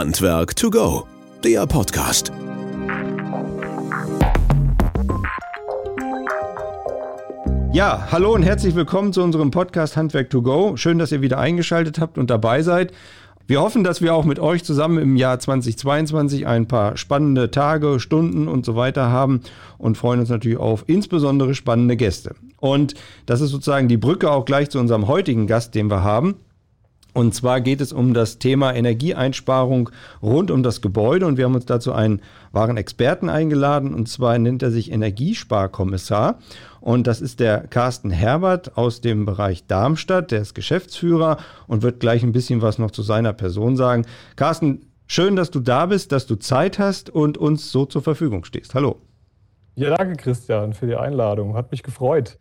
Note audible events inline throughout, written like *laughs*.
Handwerk to go, der Podcast. Ja, hallo und herzlich willkommen zu unserem Podcast Handwerk to go. Schön, dass ihr wieder eingeschaltet habt und dabei seid. Wir hoffen, dass wir auch mit euch zusammen im Jahr 2022 ein paar spannende Tage, Stunden und so weiter haben und freuen uns natürlich auf insbesondere spannende Gäste. Und das ist sozusagen die Brücke auch gleich zu unserem heutigen Gast, den wir haben. Und zwar geht es um das Thema Energieeinsparung rund um das Gebäude. Und wir haben uns dazu einen wahren Experten eingeladen. Und zwar nennt er sich Energiesparkommissar. Und das ist der Carsten Herbert aus dem Bereich Darmstadt. Der ist Geschäftsführer und wird gleich ein bisschen was noch zu seiner Person sagen. Carsten, schön, dass du da bist, dass du Zeit hast und uns so zur Verfügung stehst. Hallo. Ja, danke Christian für die Einladung. Hat mich gefreut.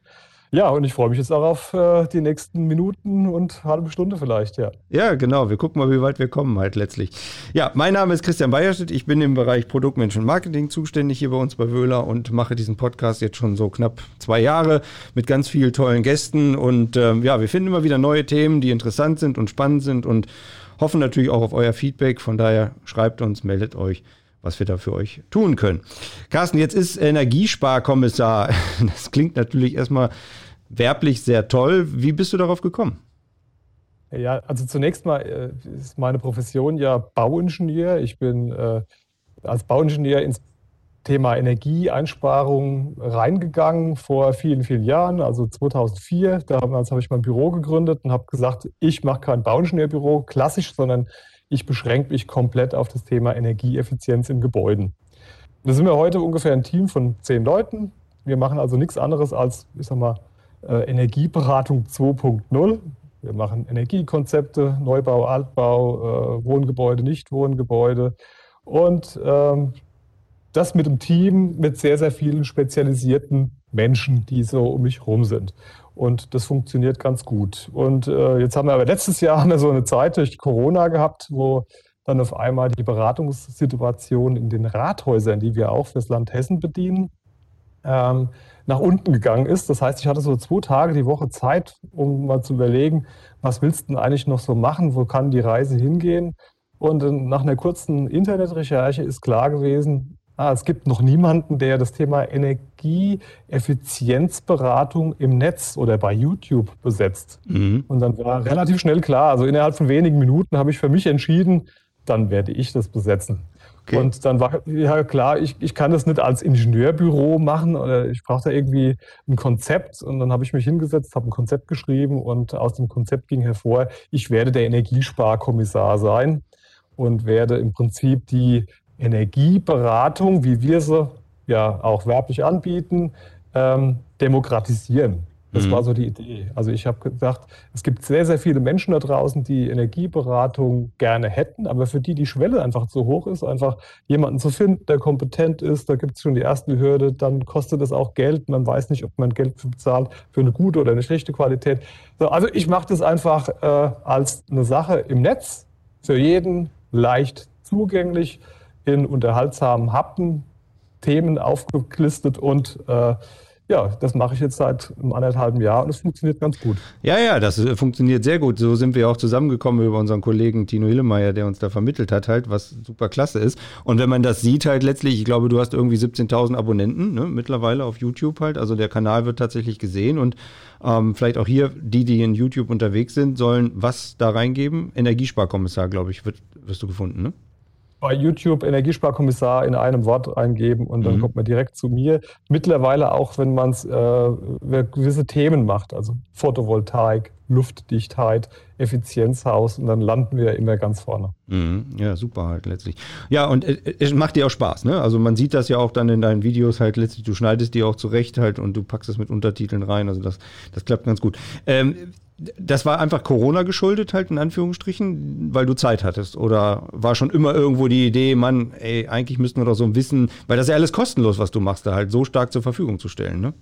Ja, und ich freue mich jetzt auch auf äh, die nächsten Minuten und halbe Stunde vielleicht, ja. Ja, genau. Wir gucken mal, wie weit wir kommen halt letztlich. Ja, mein Name ist Christian Beierstedt. Ich bin im Bereich Produktmensch Marketing zuständig hier bei uns bei Wöhler und mache diesen Podcast jetzt schon so knapp zwei Jahre mit ganz vielen tollen Gästen. Und ähm, ja, wir finden immer wieder neue Themen, die interessant sind und spannend sind und hoffen natürlich auch auf euer Feedback. Von daher schreibt uns, meldet euch was wir da für euch tun können. Carsten, jetzt ist Energiesparkommissar. *laughs* Das klingt natürlich erstmal werblich sehr toll. Wie bist du darauf gekommen? Ja, also zunächst mal äh, ist meine Profession ja Bauingenieur. Ich bin äh, als Bauingenieur ins Thema Energieeinsparung reingegangen vor vielen, vielen Jahren, also 2004. Damals habe ich mein Büro gegründet und habe gesagt, ich mache kein Bauingenieurbüro klassisch, sondern ich beschränke mich komplett auf das Thema Energieeffizienz in Gebäuden. Da sind wir heute ungefähr ein Team von zehn Leuten. Wir machen also nichts anderes als, ich sag mal, äh, Energieberatung 2.0. Wir machen Energiekonzepte, Neubau, Altbau, äh, Wohngebäude, Nichtwohngebäude. Und ähm, das mit einem Team mit sehr, sehr vielen spezialisierten Menschen, die so um mich herum sind. Und das funktioniert ganz gut. Und äh, jetzt haben wir aber letztes Jahr *laughs* haben wir so eine Zeit durch Corona gehabt, wo dann auf einmal die Beratungssituation in den Rathäusern, die wir auch fürs Land Hessen bedienen, ähm, nach unten gegangen ist. Das heißt, ich hatte so zwei Tage die Woche Zeit, um mal zu überlegen, was willst du denn eigentlich noch so machen? Wo kann die Reise hingehen? Und nach einer kurzen Internetrecherche ist klar gewesen, ah, es gibt noch niemanden, der das Thema Energieeffizienzberatung im Netz oder bei YouTube besetzt. Mhm. Und dann war relativ schnell klar, also innerhalb von wenigen Minuten habe ich für mich entschieden, dann werde ich das besetzen. Okay. Und dann war ja klar, ich, ich kann das nicht als Ingenieurbüro machen oder ich brauche da irgendwie ein Konzept. Und dann habe ich mich hingesetzt, habe ein Konzept geschrieben und aus dem Konzept ging hervor, ich werde der Energiesparkommissar sein und werde im Prinzip die Energieberatung, wie wir sie ja auch werblich anbieten, ähm, demokratisieren. Das mhm. war so die Idee. Also ich habe gesagt, es gibt sehr, sehr viele Menschen da draußen, die Energieberatung gerne hätten, aber für die die Schwelle einfach zu hoch ist, einfach jemanden zu finden, der kompetent ist. Da gibt es schon die erste Hürde, dann kostet es auch Geld. Man weiß nicht, ob man Geld bezahlt für eine gute oder eine schlechte Qualität. So, also ich mache das einfach äh, als eine Sache im Netz, für jeden leicht zugänglich in unterhaltsamen Happen Themen aufgelistet und äh, ja, das mache ich jetzt seit einem anderthalben Jahr und es funktioniert ganz gut. Ja, ja, das äh, funktioniert sehr gut. So sind wir auch zusammengekommen über unseren Kollegen Tino Hillemeyer, der uns da vermittelt hat, halt, was super klasse ist. Und wenn man das sieht, halt letztlich, ich glaube, du hast irgendwie 17.000 Abonnenten ne, mittlerweile auf YouTube halt. Also der Kanal wird tatsächlich gesehen und ähm, vielleicht auch hier, die, die in YouTube unterwegs sind, sollen was da reingeben? Energiesparkommissar, glaube ich, wird, wirst du gefunden, ne? Bei YouTube Energiesparkommissar in einem Wort eingeben und dann mhm. kommt man direkt zu mir. Mittlerweile auch, wenn man es äh, gewisse Themen macht, also Photovoltaik, Luftdichtheit, Effizienzhaus und dann landen wir immer ganz vorne. Mhm. Ja, super halt letztlich. Ja, und äh, es macht dir auch Spaß, ne? Also man sieht das ja auch dann in deinen Videos halt letztlich, du schneidest die auch zurecht halt und du packst es mit Untertiteln rein, also das, das klappt ganz gut. Ähm, das war einfach Corona geschuldet, halt in Anführungsstrichen, weil du Zeit hattest? Oder war schon immer irgendwo die Idee, Mann, ey, eigentlich müssten wir doch so ein Wissen, weil das ist ja alles kostenlos, was du machst, da halt so stark zur Verfügung zu stellen, ne?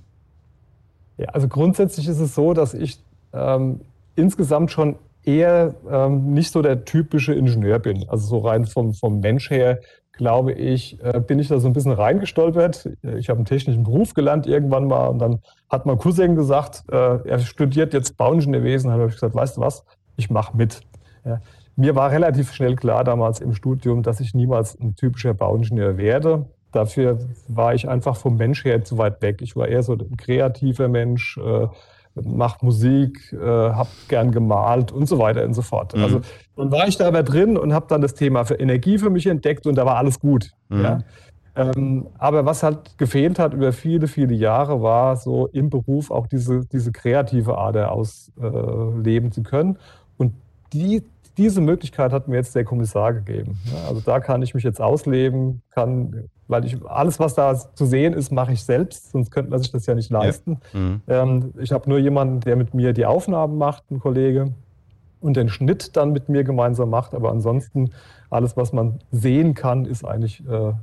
Ja, also grundsätzlich ist es so, dass ich ähm, insgesamt schon eher ähm, nicht so der typische Ingenieur bin. Also so rein vom, vom Mensch her glaube ich, äh, bin ich da so ein bisschen reingestolpert. Ich habe einen technischen Beruf gelernt irgendwann mal und dann hat mein Cousin gesagt, äh, er studiert jetzt Bauingenieurwesen. Dann habe ich gesagt, weißt du was, ich mache mit. Ja. mir war relativ schnell klar damals im Studium, dass ich niemals ein typischer Bauingenieur werde. Dafür war ich einfach vom Mensch her zu weit weg. Ich war eher so ein kreativer Mensch, äh, macht Musik, äh, habe gern gemalt und so weiter und so fort. Mhm. Also dann war ich da aber drin und habe dann das Thema für Energie für mich entdeckt und da war alles gut. Mhm. Ja. Ähm, aber was halt gefehlt hat über viele, viele Jahre, war so im Beruf auch diese, diese kreative Ader ausleben äh, zu können. Und die, diese Möglichkeit hat mir jetzt der Kommissar gegeben. Also da kann ich mich jetzt ausleben, kann, weil ich alles, was da zu sehen ist, mache ich selbst, sonst könnte man sich das ja nicht leisten. Ja. Mhm. Ähm, ich habe nur jemanden, der mit mir die Aufnahmen macht, ein Kollege, und den Schnitt dann mit mir gemeinsam macht. Aber ansonsten alles, was man sehen kann, ist eigentlich äh,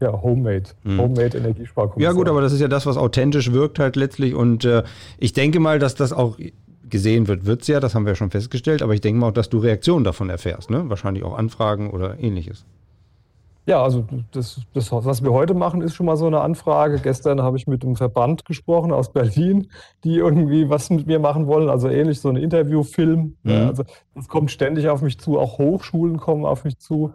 ja, Homemade. Mhm. Homemade Energiesparkommissar. Ja gut, aber das ist ja das, was authentisch wirkt halt letztlich. Und äh, ich denke mal, dass das auch gesehen wird, wird es ja, das haben wir ja schon festgestellt. Aber ich denke mal auch, dass du Reaktionen davon erfährst. Ne? Wahrscheinlich auch Anfragen oder ähnliches. Ja, also das, das, was wir heute machen, ist schon mal so eine Anfrage. Gestern habe ich mit einem Verband gesprochen aus Berlin, die irgendwie was mit mir machen wollen, also ähnlich so ein Interviewfilm. Mhm. Also das kommt ständig auf mich zu, auch Hochschulen kommen auf mich zu.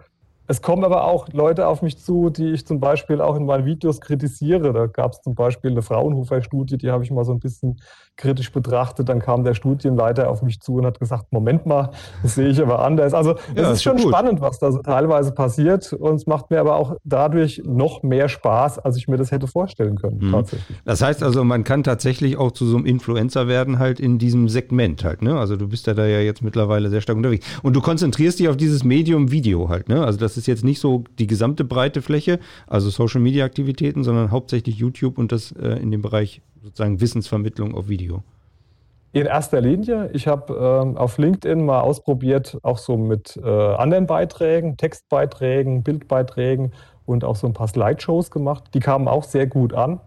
Es kommen aber auch Leute auf mich zu, die ich zum Beispiel auch in meinen Videos kritisiere. Da gab es zum Beispiel eine Fraunhofer-Studie, die habe ich mal so ein bisschen kritisch betrachtet. Dann kam der Studienleiter auf mich zu und hat gesagt, Moment mal, das sehe ich aber anders. Also es ja, ist schon gut. spannend, was da so teilweise passiert. Und es macht mir aber auch dadurch noch mehr Spaß, als ich mir das hätte vorstellen können. Mhm. Tatsächlich. Das heißt also, man kann tatsächlich auch zu so einem Influencer werden, halt in diesem Segment halt. Ne? Also du bist ja da ja jetzt mittlerweile sehr stark unterwegs. Und du konzentrierst dich auf dieses Medium Video halt. Ne? Also das ist jetzt nicht so die gesamte breite Fläche, also Social Media Aktivitäten, sondern hauptsächlich YouTube und das äh, in dem Bereich sozusagen Wissensvermittlung auf Video? In erster Linie. Ich habe ähm, auf LinkedIn mal ausprobiert, auch so mit äh, anderen Beiträgen, Textbeiträgen, Bildbeiträgen und auch so ein paar Slideshows gemacht. Die kamen auch sehr gut an.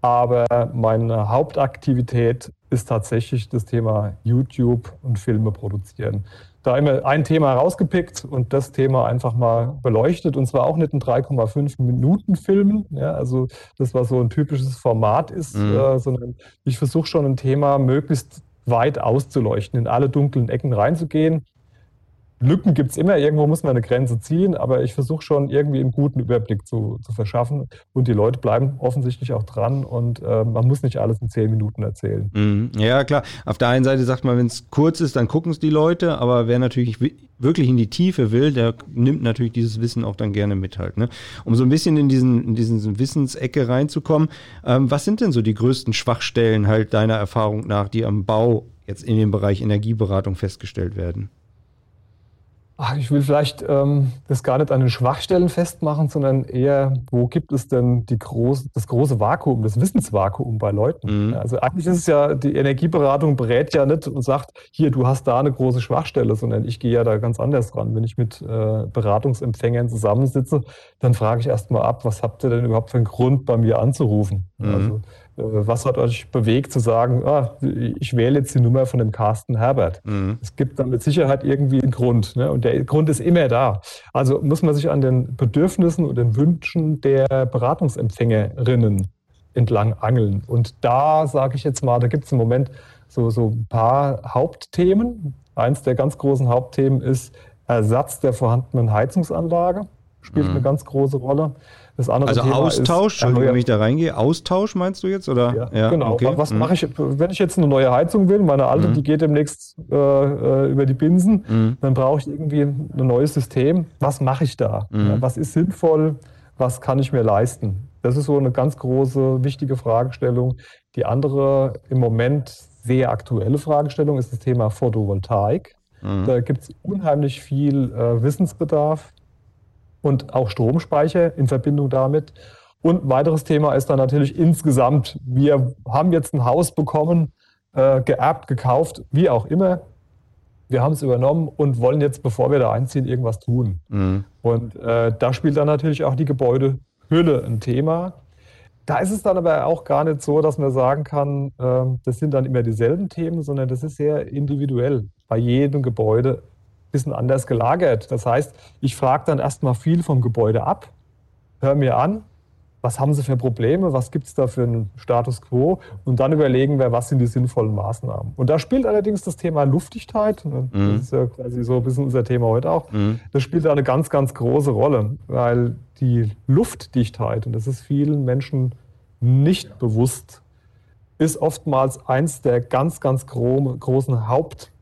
Aber meine Hauptaktivität ist tatsächlich das Thema YouTube und Filme produzieren da immer ein Thema rausgepickt und das Thema einfach mal beleuchtet. Und zwar auch nicht in 3,5 Minuten Filmen, ja, also das, was so ein typisches Format ist, mhm. äh, sondern ich versuche schon ein Thema möglichst weit auszuleuchten, in alle dunklen Ecken reinzugehen Lücken gibt es immer, irgendwo muss man eine Grenze ziehen, aber ich versuche schon irgendwie einen guten Überblick zu, zu verschaffen und die Leute bleiben offensichtlich auch dran und äh, man muss nicht alles in zehn Minuten erzählen. Mhm. Ja, klar. Auf der einen Seite sagt man, wenn es kurz ist, dann gucken es die Leute, aber wer natürlich wirklich in die Tiefe will, der nimmt natürlich dieses Wissen auch dann gerne mit halt. Ne? Um so ein bisschen in diesen, in diesen Wissensecke reinzukommen, ähm, was sind denn so die größten Schwachstellen halt deiner Erfahrung nach, die am Bau jetzt in dem Bereich Energieberatung festgestellt werden? Ach, ich will vielleicht ähm, das gar nicht an den Schwachstellen festmachen, sondern eher, wo gibt es denn die große, das große Vakuum, das Wissensvakuum bei Leuten? Mhm. Also eigentlich ist es ja, die Energieberatung berät ja nicht und sagt, hier, du hast da eine große Schwachstelle, sondern ich gehe ja da ganz anders ran. Wenn ich mit äh, Beratungsempfängern zusammensitze, dann frage ich erstmal ab, was habt ihr denn überhaupt für einen Grund, bei mir anzurufen? Mhm. Also was hat euch bewegt zu sagen, ah, ich wähle jetzt die Nummer von dem Carsten Herbert? Mhm. Es gibt dann mit Sicherheit irgendwie einen Grund. Ne? Und der Grund ist immer da. Also muss man sich an den Bedürfnissen und den Wünschen der Beratungsempfängerinnen entlang angeln. Und da sage ich jetzt mal, da gibt es im Moment so, so ein paar Hauptthemen. Eins der ganz großen Hauptthemen ist Ersatz der vorhandenen Heizungsanlage, spielt mhm. eine ganz große Rolle. Das andere also Thema Austausch, ist, Entschuldigung, wenn ich da reingehe, Austausch meinst du jetzt? Oder? Ja, ja genau. Okay. Was mhm. mache ich, wenn ich jetzt eine neue Heizung will, meine alte, mhm. die geht demnächst äh, äh, über die Binsen, mhm. dann brauche ich irgendwie ein neues System. Was mache ich da? Mhm. Ja, was ist sinnvoll? Was kann ich mir leisten? Das ist so eine ganz große, wichtige Fragestellung. Die andere im Moment sehr aktuelle Fragestellung ist das Thema Photovoltaik. Mhm. Da gibt es unheimlich viel äh, Wissensbedarf und auch Stromspeicher in Verbindung damit. Und ein weiteres Thema ist dann natürlich insgesamt, wir haben jetzt ein Haus bekommen, äh, geerbt, gekauft, wie auch immer. Wir haben es übernommen und wollen jetzt, bevor wir da einziehen, irgendwas tun. Mhm. Und äh, da spielt dann natürlich auch die Gebäudehülle ein Thema. Da ist es dann aber auch gar nicht so, dass man sagen kann, äh, das sind dann immer dieselben Themen, sondern das ist sehr individuell. Bei jedem Gebäude bisschen anders gelagert. Das heißt, ich frage dann erstmal viel vom Gebäude ab, höre mir an, was haben sie für Probleme, was gibt es da für einen Status quo und dann überlegen wir, was sind die sinnvollen Maßnahmen. Und da spielt allerdings das Thema Luftdichtheit, ne, mhm. das ist ja quasi so ein bisschen unser Thema heute auch, mhm. das spielt da eine ganz, ganz große Rolle, weil die Luftdichtheit, und das ist vielen Menschen nicht bewusst, ist oftmals eins der ganz, ganz gro großen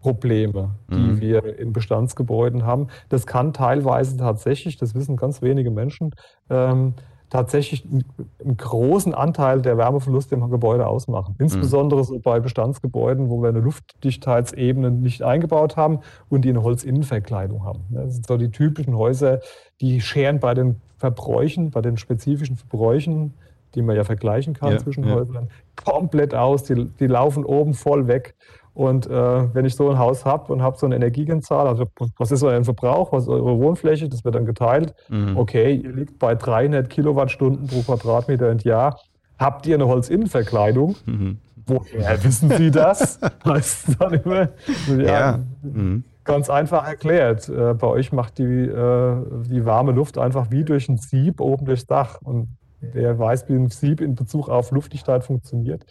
Hauptprobleme, die mhm. wir in Bestandsgebäuden haben. Das kann teilweise tatsächlich, das wissen ganz wenige Menschen, ähm, tatsächlich einen großen Anteil der Wärmeverluste im Gebäude ausmachen. Mhm. Insbesondere so bei Bestandsgebäuden, wo wir eine Luftdichtheitsebene nicht eingebaut haben und die eine Holzinnenverkleidung haben. Das sind so die typischen Häuser, die scheren bei den Verbräuchen, bei den spezifischen Verbräuchen, die man ja vergleichen kann ja, zwischen ja. Häusern, komplett aus. Die, die laufen oben voll weg. Und äh, wenn ich so ein Haus habe und habe so eine Energiekennzahl, also was ist euer Verbrauch, was ist eure Wohnfläche, das wird dann geteilt. Mhm. Okay, ihr liegt bei 300 Kilowattstunden pro Quadratmeter und Jahr. Habt ihr eine Holzinnenverkleidung? Mhm. Woher wissen Sie das? *laughs* heißt dann immer, ja, ja. Mhm. Ganz einfach erklärt. Äh, bei euch macht die, äh, die warme Luft einfach wie durch ein Sieb oben durchs Dach. Und wer weiß, wie ein Sieb in Bezug auf Luftdichtheit funktioniert,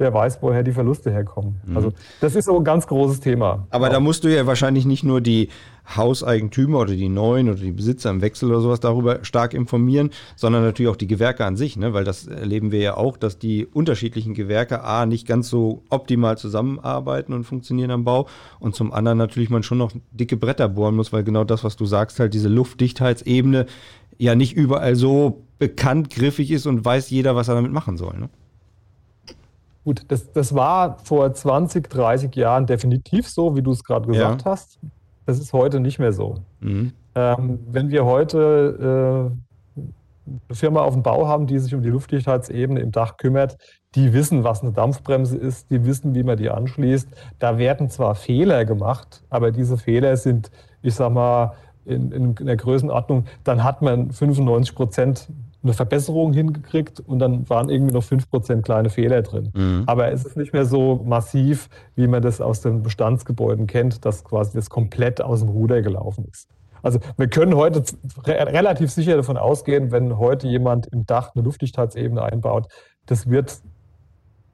der weiß, woher die Verluste herkommen. Mhm. Also das ist so ein ganz großes Thema. Aber ja. da musst du ja wahrscheinlich nicht nur die Hauseigentümer oder die Neuen oder die Besitzer im Wechsel oder sowas darüber stark informieren, sondern natürlich auch die Gewerke an sich, ne? weil das erleben wir ja auch, dass die unterschiedlichen Gewerke A nicht ganz so optimal zusammenarbeiten und funktionieren am Bau und zum anderen natürlich man schon noch dicke Bretter bohren muss, weil genau das, was du sagst, halt diese Luftdichtheitsebene ja nicht überall so bekannt, griffig ist und weiß jeder, was er damit machen soll. Ne? Gut, das, das war vor 20, 30 Jahren definitiv so, wie du es gerade gesagt ja. hast. Das ist heute nicht mehr so. Mhm. Ähm, wenn wir heute äh, eine Firma auf dem Bau haben, die sich um die Luftdichtheitsebene im Dach kümmert, die wissen, was eine Dampfbremse ist, die wissen, wie man die anschließt. Da werden zwar Fehler gemacht, aber diese Fehler sind, ich sag mal, in, in, in der Größenordnung, dann hat man 95 Prozent eine Verbesserung hingekriegt und dann waren irgendwie noch 5% kleine Fehler drin. Mhm. Aber es ist nicht mehr so massiv, wie man das aus den Bestandsgebäuden kennt, dass quasi das komplett aus dem Ruder gelaufen ist. Also wir können heute relativ sicher davon ausgehen, wenn heute jemand im Dach eine Luftdichtheitsebene einbaut, das wird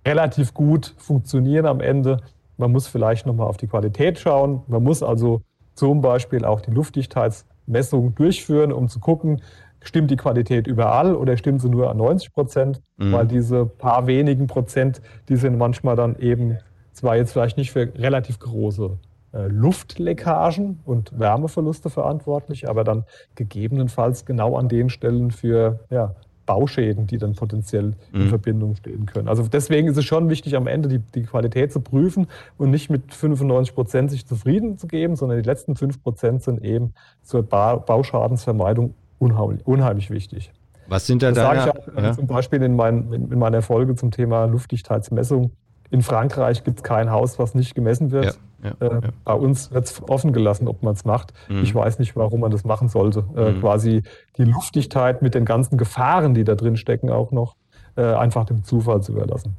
relativ gut funktionieren am Ende. Man muss vielleicht nochmal auf die Qualität schauen. Man muss also zum Beispiel auch die Luftdichtheitsmessung durchführen, um zu gucken, stimmt die Qualität überall oder stimmt sie nur an 90 Prozent? Mhm. Weil diese paar wenigen Prozent, die sind manchmal dann eben zwar jetzt vielleicht nicht für relativ große äh, Luftleckagen und Wärmeverluste verantwortlich, aber dann gegebenenfalls genau an den Stellen für ja, Bauschäden, die dann potenziell mhm. in Verbindung stehen können. Also deswegen ist es schon wichtig, am Ende die, die Qualität zu prüfen und nicht mit 95 Prozent sich zufrieden zu geben, sondern die letzten 5 Prozent sind eben zur ba Bauschadensvermeidung unheimlich, unheimlich wichtig. Was sind da das deine, sage ich auch ja? zum Beispiel in, mein, in, meiner Folge zum Thema Luftdichtheitsmessung. In Frankreich gibt es kein Haus, was nicht gemessen wird. Ja, ja, äh, bei uns wird es offen gelassen, ob man es macht. Mhm. Ich weiß nicht, warum man das machen sollte. Äh, mhm. Quasi die Luftdichtheit mit den ganzen Gefahren, die da drin stecken, auch noch äh, einfach dem Zufall zu überlassen.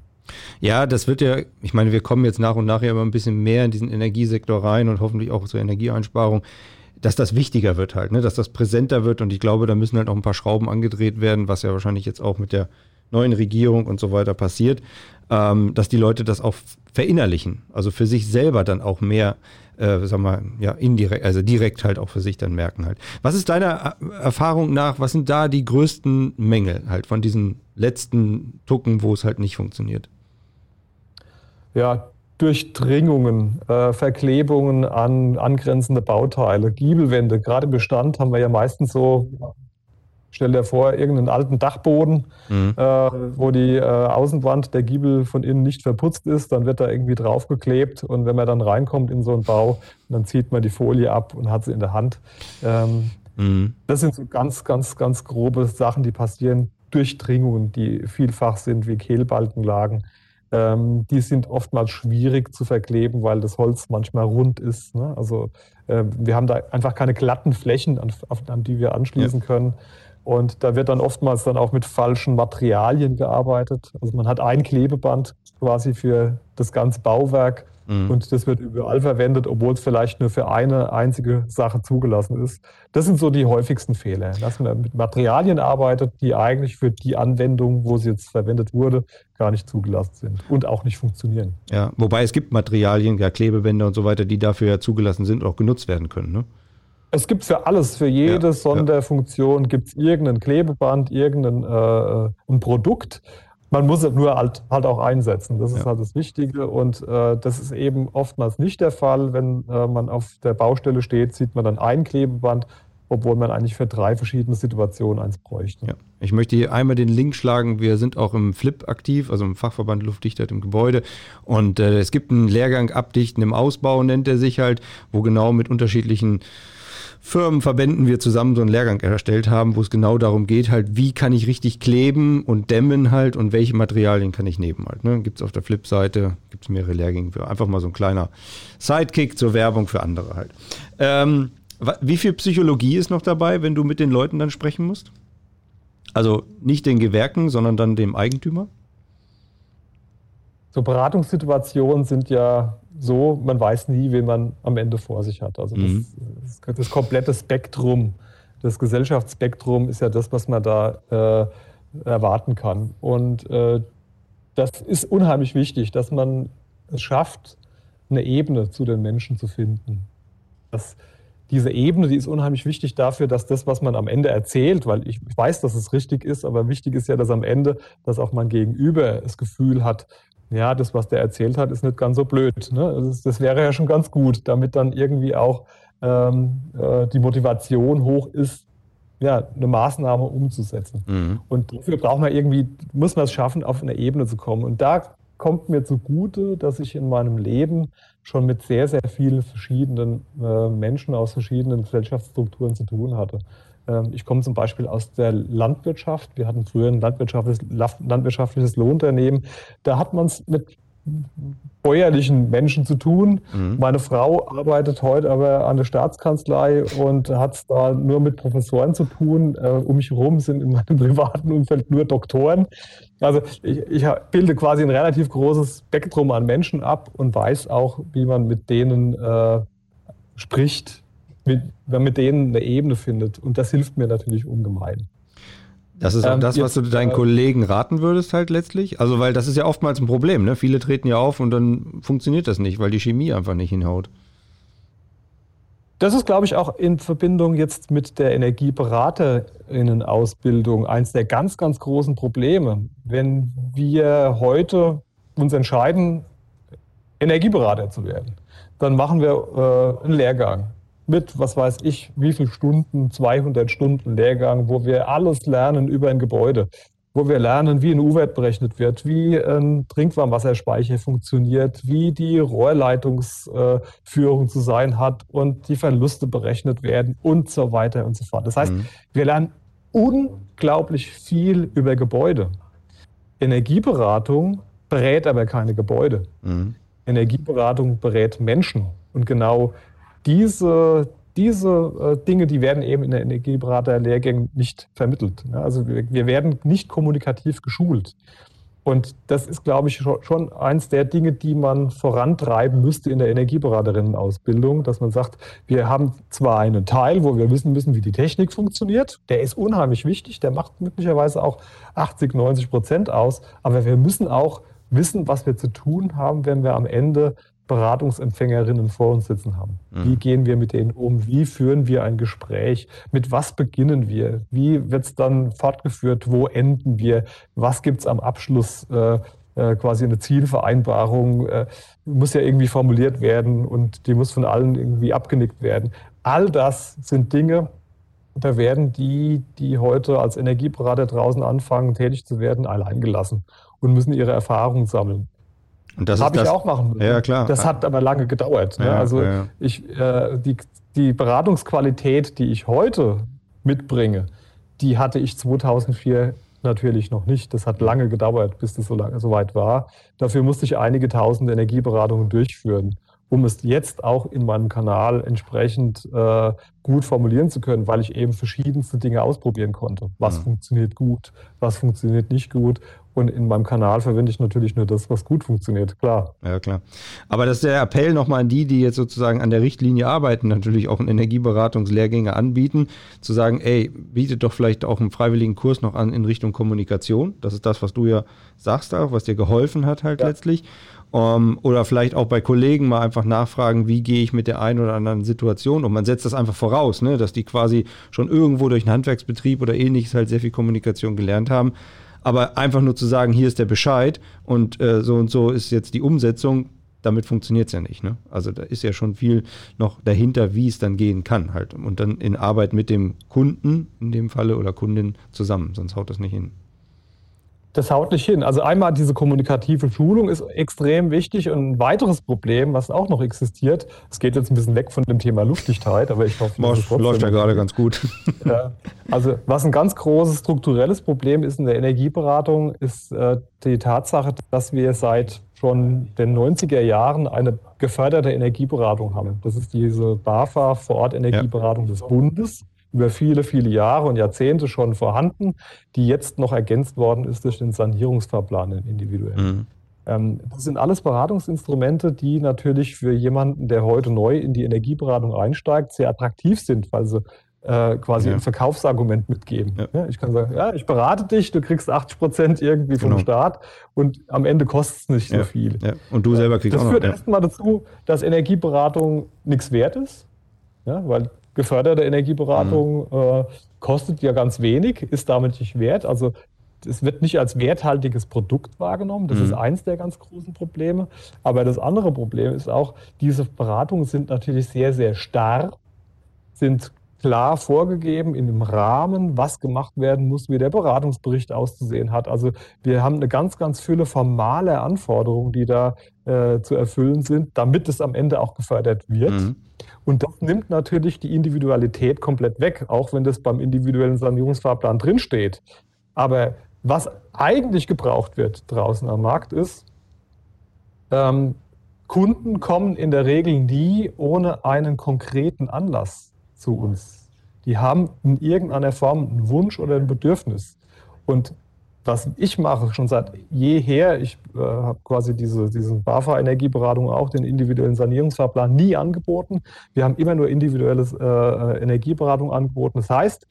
Ja, das wird ja, ich meine, wir kommen jetzt nach und nach ja immer ein bisschen mehr in diesen Energiesektor rein und hoffentlich auch zur Energieeinsparung dass das wichtiger wird halt, ne? dass das präsenter wird und ich glaube, da müssen halt auch ein paar Schrauben angedreht werden, was ja wahrscheinlich jetzt auch mit der neuen Regierung und so weiter passiert, ähm, dass die Leute das auch verinnerlichen, also für sich selber dann auch mehr, äh, sag mal, ja, indirekt, also direkt halt auch für sich dann merken halt. Was ist deiner Erfahrung nach, was sind da die größten Mängel halt von diesen letzten Tucken, wo es halt nicht funktioniert? Ja, Durchdringungen, äh, Verklebungen an angrenzende Bauteile, Giebelwände. Gerade im Bestand haben wir ja meistens so, stell dir vor, irgendeinen alten Dachboden, mhm. äh, wo die äh, Außenwand der Giebel von innen nicht verputzt ist. Dann wird da irgendwie draufgeklebt und wenn man dann reinkommt in so einen Bau, dann zieht man die Folie ab und hat sie in der Hand. Ähm, mhm. Das sind so ganz, ganz, ganz grobe Sachen, die passieren. Durchdringungen, die vielfach sind wie Kehlbalkenlagen ähm, die sind oftmals schwierig zu verkleben, weil das Holz manchmal rund ist. Ne? Also äh, wir haben da einfach keine glatten Flächen, an, an die wir anschließen ja. können. Und da wird dann oftmals dann auch mit falschen Materialien gearbeitet. Also man hat ein Klebeband quasi für das ganze Bauwerk Mhm. Und das wird überall verwendet, obwohl es vielleicht nur für eine einzige Sache zugelassen ist. Das sind so die häufigsten Fehler, dass man mit Materialien arbeitet, die eigentlich für die Anwendung, wo sie jetzt verwendet wurde, gar nicht zugelassen sind und auch nicht funktionieren. Ja, wobei es gibt Materialien, ja Klebebänder und so weiter, die dafür ja zugelassen sind und auch genutzt werden können. Ne? Es gibt für alles, für jede ja, Sonderfunktion ja. gibt es irgendein Klebeband, irgendein äh, ein Produkt. Man muss es nur halt, halt auch einsetzen. Das ist ja. halt das Wichtige. Und äh, das ist eben oftmals nicht der Fall. Wenn äh, man auf der Baustelle steht, sieht man dann ein Klebeband, obwohl man eigentlich für drei verschiedene Situationen eins bräuchte. Ja. Ich möchte hier einmal den Link schlagen. Wir sind auch im FLIP aktiv, also im Fachverband Luftdichtheit im Gebäude. Und äh, es gibt einen Lehrgang Abdichten im Ausbau, nennt er sich halt, wo genau mit unterschiedlichen Firmenverbänden wir zusammen so einen Lehrgang erstellt haben, wo es genau darum geht, halt, wie kann ich richtig kleben und dämmen halt und welche Materialien kann ich nehmen halt. Ne? Gibt es auf der Flip-Seite, gibt es mehrere Lehrgänge für. Einfach mal so ein kleiner Sidekick zur Werbung für andere halt. Ähm, wie viel Psychologie ist noch dabei, wenn du mit den Leuten dann sprechen musst? Also nicht den Gewerken, sondern dann dem Eigentümer? So Beratungssituationen sind ja so, man weiß nie, wen man am Ende vor sich hat. Also mhm. Das, komplette Spektrum, das Gesellschaftsspektrum ist ja das, was man da äh, erwarten kann. Und äh, das ist unheimlich wichtig, dass man es schafft, eine Ebene zu den Menschen zu finden. Das, diese Ebene, die ist unheimlich wichtig dafür, dass das, was man am Ende erzählt, weil ich weiß, dass es richtig ist, aber wichtig ist ja, dass am Ende, dass auch mein Gegenüber das Gefühl hat, ja, das, was der erzählt hat, ist nicht ganz so blöd. Ne? Das, das, wäre ja schon ganz gut, damit dann irgendwie auch ähm, äh, die Motivation hoch ist, ja, eine Maßnahme umzusetzen. Mhm. Und dafür braucht man irgendwie, muss man es schaffen, auf eine Ebene zu kommen. Und da kommt mir zugute, dass ich in meinem Leben schon mit sehr, sehr vielen verschiedenen äh, Menschen aus verschiedenen Gesellschaftsstrukturen zu tun hatte. Ähm, ich komme zum Beispiel aus der Landwirtschaft. Wir hatten früher ein landwirtschaftliches, landwirtschaftliches Lohnunternehmen. Da hat man es mit bäuerlichen Menschen zu tun. Mhm. Meine Frau arbeitet heute aber an der Staatskanzlei und hat es da nur mit Professoren zu tun. Äh, um mich herum sind in meinem *laughs* privaten Umfeld nur Doktoren. Also ich, ich bilde quasi ein relativ großes Spektrum an Menschen ab und weiß auch, wie man mit denen äh, spricht, mit, wenn man mit denen eine Ebene findet. Und das hilft mir natürlich ungemein. Das ist auch ähm, das, was jetzt, du deinen äh, Kollegen raten würdest, halt letztlich. Also, weil das ist ja oftmals ein Problem, ne? Viele treten ja auf und dann funktioniert das nicht, weil die Chemie einfach nicht hinhaut. Das ist, glaube ich, auch in Verbindung jetzt mit der Energieberaterinnen-Ausbildung eins der ganz, ganz großen Probleme. Wenn wir heute uns entscheiden, Energieberater zu werden, dann machen wir äh, einen Lehrgang mit, was weiß ich, wie viel Stunden, 200 Stunden Lehrgang, wo wir alles lernen über ein Gebäude, wo wir lernen, wie ein U-Wert berechnet wird, wie ein Trinkwarmwasserspeicher funktioniert, wie die Rohrleitungsführung zu sein hat und die Verluste berechnet werden und so weiter und so fort. Das heißt, mhm. wir lernen unglaublich viel über Gebäude. Energieberatung berät aber keine Gebäude. Mhm. Energieberatung berät Menschen. Und genau diese, diese äh, Dinge, die werden eben in der Energieberaterlehrgängen nicht vermittelt. Ne? Also wir, wir, werden nicht kommunikativ geschult. Und das ist, glaube ich, schon eins der Dinge, die man vorantreiben müsste in der Energieberaterinnen-Ausbildung, dass man sagt, wir haben zwar einen Teil, wo wir wissen müssen, wie die Technik funktioniert, der ist unheimlich wichtig, der macht möglicherweise auch 80, 90 Prozent aus, aber wir müssen auch wissen, was wir zu tun haben, wenn wir am Ende Beratungsempfängerinnen vor uns sitzen haben. Mhm. Wie gehen wir mit denen um? Wie führen wir ein Gespräch? Mit was beginnen wir? Wie wird es dann fortgeführt? Wo enden wir? Was gibt es am Abschluss? Äh, äh, quasi eine Zielvereinbarung äh, muss ja irgendwie formuliert werden und die muss von allen irgendwie abgenickt werden. All das sind Dinge, da werden die, die heute als Energieberater draußen anfangen, tätig zu werden, allein gelassen und müssen ihre Erfahrungen sammeln. Und das habe ich auch machen müssen. Ja, klar. Das hat aber lange gedauert. Ne? Ja, also ja. ich, äh, die, die Beratungsqualität, die ich heute mitbringe, die hatte ich 2004 natürlich noch nicht. Das hat lange gedauert, bis das so, lange, so weit war. Dafür musste ich einige tausend Energieberatungen durchführen. Um es jetzt auch in meinem Kanal entsprechend äh, gut formulieren zu können, weil ich eben verschiedenste Dinge ausprobieren konnte. Was mhm. funktioniert gut, was funktioniert nicht gut. Und in meinem Kanal verwende ich natürlich nur das, was gut funktioniert, klar. Ja, klar. Aber das ist der Appell nochmal an die, die jetzt sozusagen an der Richtlinie arbeiten, natürlich auch Energieberatungslehrgänge anbieten, zu sagen, ey, bietet doch vielleicht auch einen freiwilligen Kurs noch an in Richtung Kommunikation. Das ist das, was du ja sagst auch, was dir geholfen hat halt ja. letztlich. Um, ähm, oder vielleicht auch bei Kollegen mal einfach nachfragen, wie gehe ich mit der einen oder anderen Situation um. Man setzt das einfach voraus, ne, dass die quasi schon irgendwo durch einen Handwerksbetrieb oder ähnliches halt sehr viel Kommunikation gelernt haben. Aber einfach nur zu sagen, hier ist der Bescheid und äh, so und so ist jetzt die Umsetzung, damit funktioniert es ja nicht. Ne? Also da ist ja schon viel noch dahinter, wie es dann gehen kann halt. Und dann in Arbeit mit dem Kunden in dem Falle oder Kundin zusammen, sonst haut das nicht hin das haut nicht hin. Also einmal diese kommunikative Schulung ist extrem wichtig und ein weiteres Problem, was auch noch existiert, es geht jetzt ein bisschen weg von dem Thema Luftdichtheit, aber ich hoffe, das läuft ja gerade ganz gut. Ja, also was ein ganz großes strukturelles Problem ist in der Energieberatung, ist äh, die Tatsache, dass wir seit schon den 90er Jahren eine geförderte Energieberatung haben. Das ist diese BAFA vor Ort Energieberatung ja. des Bundes über viele, viele Jahre und Jahrzehnte schon vorhanden, die jetzt noch ergänzt worden ist durch den Sanierungsfahrplan, den individuellen. Mhm. Ähm, das sind alles Beratungsinstrumente, die natürlich für jemanden, der heute neu in die Energieberatung einsteigt, sehr attraktiv sind, weil sie äh, quasi ja. ein Verkaufsargument mitgeben. Ja. Ja, ich kann sagen, ja, ich berate dich, du kriegst 80 Prozent irgendwie vom genau. Staat und am Ende kostet es nicht so viel. Und du selber kriegst das auch noch. Das führt erstmal dazu, dass Energieberatung nichts wert ist, weil geförderte Energieberatung mhm. äh, kostet ja ganz wenig, ist damit nicht wert. Also es wird nicht als werthaltiges Produkt wahrgenommen. Das mhm. ist eins der ganz großen Probleme. Aber das andere Problem ist auch, diese Beratungen sind natürlich sehr, sehr starr, sind klar vorgegeben in dem Rahmen, was gemacht werden muss, wie der Beratungsbericht auszusehen hat. Also wir haben eine ganz, ganz viele formale Anforderungen, die da äh, zu erfüllen sind, damit es am Ende auch gefördert wird. Mhm. Und das nimmt natürlich die Individualität komplett weg, auch wenn das beim individuellen Sanierungsfahrplan drinsteht. Aber was eigentlich gebraucht wird draußen am Markt ist, ähm, Kunden kommen in der Regel nie ohne einen konkreten Anlass zu uns. Die haben in irgendeiner Form einen Wunsch oder ein Bedürfnis. Und was ich mache, schon seit jeher, ich äh, habe quasi diese, diese BAFA-Energieberatung auch, den individuellen Sanierungsfahrplan nie angeboten. Wir haben immer nur individuelle äh, Energieberatung angeboten. Das heißt,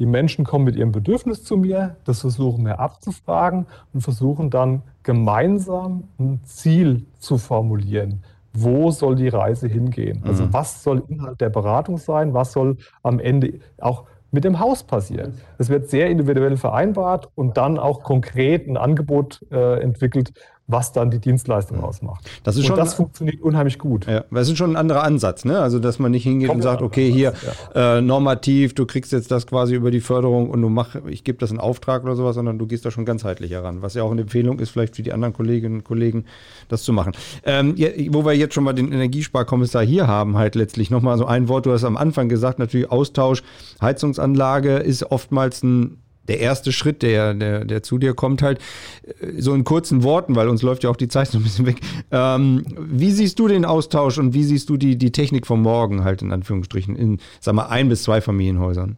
die Menschen kommen mit ihrem Bedürfnis zu mir, das versuchen wir abzufragen und versuchen dann gemeinsam ein Ziel zu formulieren. Wo soll die Reise hingehen? Also mhm. was soll Inhalt der Beratung sein? Was soll am Ende auch mit dem Haus passieren. Es wird sehr individuell vereinbart und dann auch konkret ein Angebot äh, entwickelt, was dann die Dienstleistung ausmacht. Das ist und schon, das funktioniert unheimlich gut. Ja, das ist schon ein anderer Ansatz, ne? Also dass man nicht hingeht Kommt und sagt, okay, hier ja. äh, normativ, du kriegst jetzt das quasi über die Förderung und du mach, ich gebe das in Auftrag oder sowas, sondern du gehst da schon ganzheitlich heran, was ja auch eine Empfehlung ist, vielleicht für die anderen Kolleginnen und Kollegen, das zu machen. Ähm, wo wir jetzt schon mal den Energiesparkommissar hier haben, halt letztlich nochmal so ein Wort, du hast am Anfang gesagt, natürlich Austausch, Heizungsanlage ist oftmals ein der erste Schritt, der, der, der zu dir kommt, halt äh, so in kurzen Worten, weil uns läuft ja auch die Zeit so ein bisschen weg. Ähm, wie siehst du den Austausch und wie siehst du die, die Technik vom Morgen halt in Anführungsstrichen in, sag mal, ein bis zwei Familienhäusern?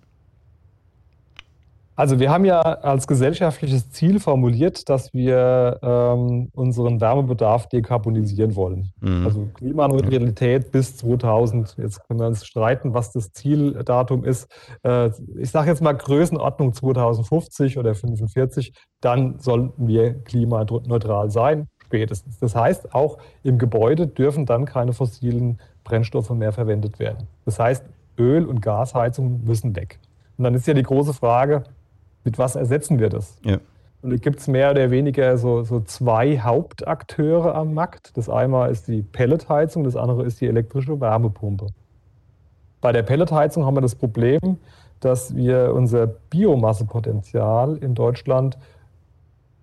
Also wir haben ja als gesellschaftliches Ziel formuliert, dass wir ähm, unseren Wärmebedarf dekarbonisieren wollen. Mhm. Also Klimaneutralität bis 2000. Jetzt können wir uns streiten, was das Zieldatum ist. Äh, ich sage jetzt mal Größenordnung 2050 oder 45. Dann sollten wir klimaneutral sein, spätestens. Das heißt, auch im Gebäude dürfen dann keine fossilen Brennstoffe mehr verwendet werden. Das heißt, Öl- und Gasheizungen müssen weg. Und dann ist ja die große Frage, mit was ersetzen wir das? Ja. Und da gibt es mehr oder weniger so, so zwei Hauptakteure am Markt. Das eine ist die Pelletheizung, das andere ist die elektrische Wärmepumpe. Bei der Pelletheizung haben wir das Problem, dass wir unser Biomassepotenzial in Deutschland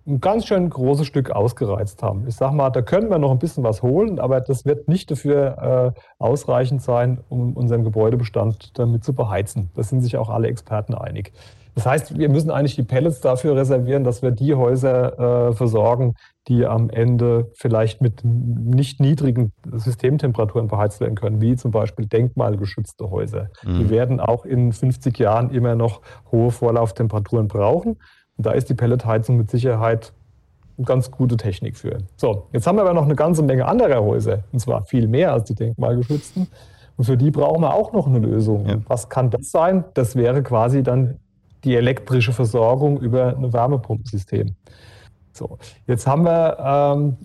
ein ganz schön großes Stück ausgereizt haben. Ich sage mal, da können wir noch ein bisschen was holen, aber das wird nicht dafür äh, ausreichend sein, um unseren Gebäudebestand damit zu beheizen. Da sind sich auch alle Experten einig. Das heißt, wir müssen eigentlich die Pellets dafür reservieren, dass wir die Häuser äh, versorgen, die am Ende vielleicht mit nicht niedrigen Systemtemperaturen beheizt werden können, wie zum Beispiel denkmalgeschützte Häuser. Mhm. Die werden auch in 50 Jahren immer noch hohe Vorlauftemperaturen brauchen. Und da ist die Pelletheizung mit Sicherheit eine ganz gute Technik für. So, jetzt haben wir aber noch eine ganze Menge anderer Häuser, und zwar viel mehr als die denkmalgeschützten. Und für die brauchen wir auch noch eine Lösung. Ja. Was kann das sein? Das wäre quasi dann die elektrische Versorgung über ein Wärmepumpensystem. So, jetzt haben wir ähm,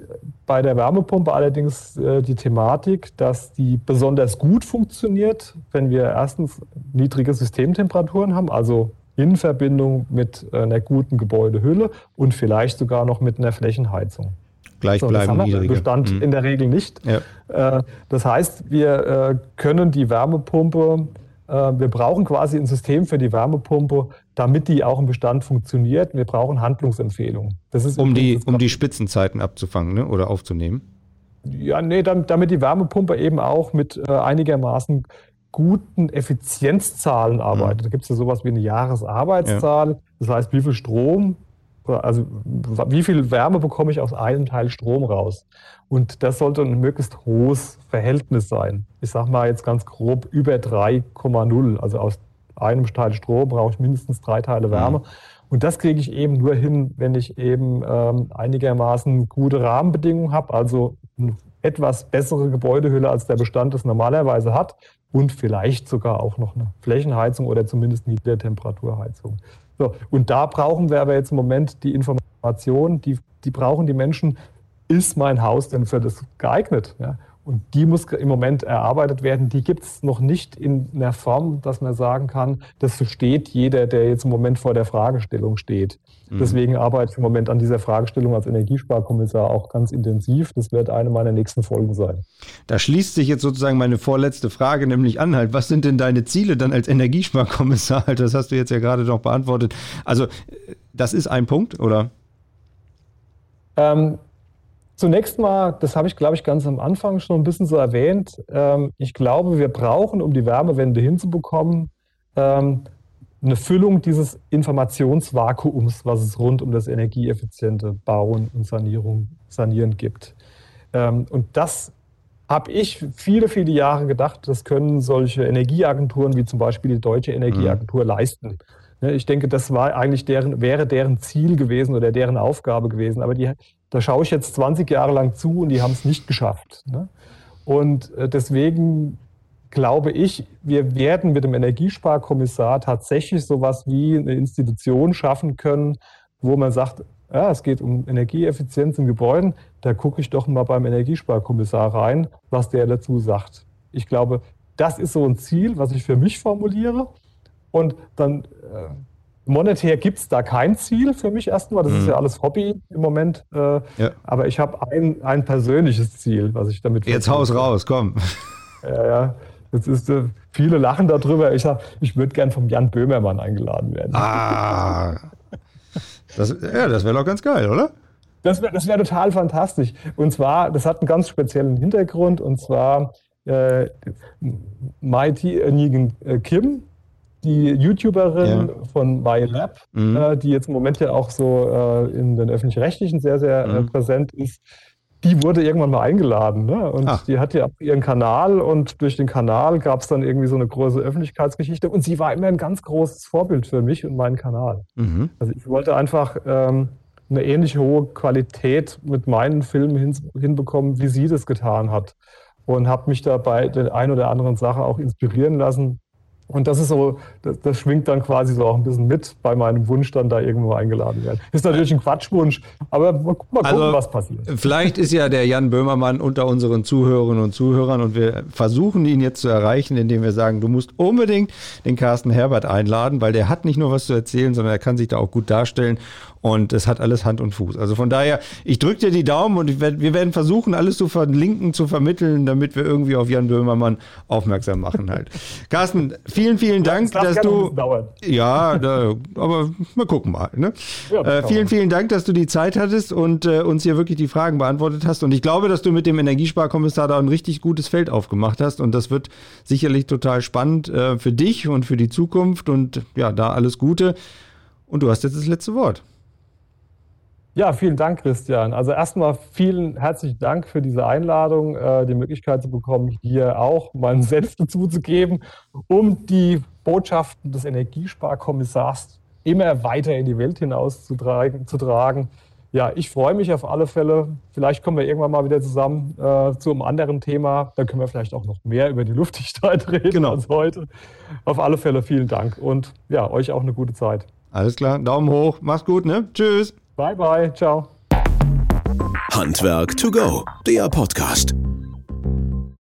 bei der Wärmepumpe allerdings äh, die Thematik, dass die besonders gut funktioniert, wenn wir erstens niedrige Systemtemperaturen haben, also in Verbindung mit einer guten Gebäudehülle und vielleicht sogar noch mit einer Flächenheizung. Gleich so, bleiben das haben wir Bestand mhm. in der Regel nicht. Ja. Äh, das heißt, wir äh, können die Wärmepumpe wir brauchen quasi ein System für die Wärmepumpe, damit die auch im Bestand funktioniert. Wir brauchen Handlungsempfehlungen. um, die, um die Spitzenzeiten abzufangen ne? oder aufzunehmen? Ja, nee, damit, damit die Wärmepumpe eben auch mit äh, einigermaßen guten Effizienzzahlen arbeitet. Mhm. Da gibt es ja sowas wie eine Jahresarbeitszahl. Ja. Das heißt, wie viel Strom also wie viel Wärme bekomme ich aus einem Teil Strom raus? Und das sollte ein möglichst hohes Verhältnis sein. Ich sage mal jetzt ganz grob über 3,0. Also aus einem Teil Strom brauche ich mindestens drei Teile Wärme. Mhm. Und das kriege ich eben nur hin, wenn ich eben ähm, einigermaßen gute Rahmenbedingungen habe, also eine etwas bessere Gebäudehülle, als der Bestand es normalerweise hat und vielleicht sogar auch noch eine Flächenheizung oder zumindest Niedertemperaturheizung. So, und da brauchen wir aber jetzt im Moment die Information, die, die brauchen die Menschen, ist mein Haus denn für das geeignet? Ja? Und die muss im Moment erarbeitet werden. Die gibt es noch nicht in einer Form, dass man sagen kann, das versteht jeder, der jetzt im Moment vor der Fragestellung steht. Mhm. Deswegen arbeite ich im Moment an dieser Fragestellung als Energiesparkommissar auch ganz intensiv. Das wird eine meiner nächsten Folgen sein. Da schließt sich jetzt sozusagen meine vorletzte Frage nämlich an. Halt, was sind denn deine Ziele dann als Energiesparkommissar? *laughs* Das hast du jetzt ja gerade noch beantwortet. Also, das ist ein Punkt, oder? Ähm, Zunächst mal, das habe ich, glaube ich, ganz am Anfang schon ein bisschen so erwähnt. Ähm, ich glaube, wir brauchen, um die Wärmewende hinzubekommen, ähm, eine Füllung dieses Informationsvakuums, was es rund um das energieeffiziente Bauen und Sanierung, Sanieren gibt. Ähm, und das habe ich viele, viele Jahre gedacht, das können solche Energieagenturen wie zum Beispiel die Deutsche Energieagentur mhm. leisten. Ne, ich denke, das war eigentlich deren, wäre deren Ziel gewesen oder deren Aufgabe gewesen. Aber die, da schaue ich jetzt 20 Jahre lang zu und die haben es nicht geschafft. Ne? Und äh, deswegen glaube ich, wir werden mit dem Energiesparkommissar tatsächlich sowas wie eine Institution schaffen können, wo man sagt, ja, es geht um Energieeffizienz in Gebäuden, da gucke ich doch mal beim Energiesparkommissar rein, was der dazu sagt. Ich glaube, das ist so ein Ziel, was ich für mich formuliere. Und dann äh, monetär gibt es da kein Ziel für mich erstmal. Das mhm. ist ja alles Hobby im Moment. Äh, ja. Aber ich habe ein, ein persönliches Ziel, was ich damit. Jetzt haus raus, komm. Ja, ja. Jetzt ist, äh, viele lachen darüber. Ich sage, ich würde gern vom Jan Böhmermann eingeladen werden. Ah. Das, ja, das wäre doch ganz geil, oder? Das wäre das wär total fantastisch. Und zwar, das hat einen ganz speziellen Hintergrund. Und zwar, äh, Mighty äh, Kim, die YouTuberin ja. von MyLab, mhm. äh, die jetzt im Moment ja auch so äh, in den öffentlich-rechtlichen sehr, sehr äh, mhm. präsent ist, die wurde irgendwann mal eingeladen. Ne? Und Ach. die hatte ja ihren Kanal und durch den Kanal gab es dann irgendwie so eine große Öffentlichkeitsgeschichte. Und sie war immer ein ganz großes Vorbild für mich und meinen Kanal. Mhm. Also ich wollte einfach ähm, eine ähnlich hohe Qualität mit meinen Filmen hin, hinbekommen, wie sie das getan hat. Und habe mich da bei der einen oder anderen Sache auch inspirieren lassen. Und das ist so, das, das, schwingt dann quasi so auch ein bisschen mit bei meinem Wunsch, dann da irgendwo eingeladen werden. Ist natürlich ein Quatschwunsch, aber mal, gucken, also, was passiert. Vielleicht ist ja der Jan Böhmermann unter unseren Zuhörerinnen und Zuhörern und wir versuchen ihn jetzt zu erreichen, indem wir sagen, du musst unbedingt den Carsten Herbert einladen, weil der hat nicht nur was zu erzählen, sondern er kann sich da auch gut darstellen und es hat alles Hand und Fuß. Also von daher, ich drücke dir die Daumen und werd, wir werden versuchen, alles zu verlinken, zu vermitteln, damit wir irgendwie auf Jan Böhmermann aufmerksam machen halt. *laughs* Carsten, vielen, vielen Dank, das dass du. Ja, da, aber wir gucken mal. Ne? Ja, äh, vielen, vielen Dank, dass du die Zeit hattest und äh, uns hier wirklich die Fragen beantwortet hast. Und ich glaube, dass du mit dem Energiesparkommissar da ein richtig gutes Feld aufgemacht hast. Und das wird sicherlich total spannend äh, für dich und für die Zukunft. Und ja, da alles Gute. Und du hast jetzt das letzte Wort. Ja, vielen Dank, Christian. Also erstmal vielen herzlichen Dank für diese Einladung, äh, die Möglichkeit zu bekommen, hier auch meinen Senf *laughs* dazuzugeben, um die Botschaften des Energiesparkommissars immer weiter in die Welt hinaus zu tragen. Ja, ich freue mich auf alle Fälle. Vielleicht kommen wir irgendwann mal wieder zusammen äh, zu einem anderen Thema. Dann können wir vielleicht auch noch mehr über die Luftdichtheit *laughs* reden genau. als heute. Auf alle Fälle vielen Dank und ja, euch auch eine gute Zeit. Alles klar, Daumen hoch, mach's gut, ne? Tschüss. Bye, bye. Ciao. Handwerk to go, der Podcast.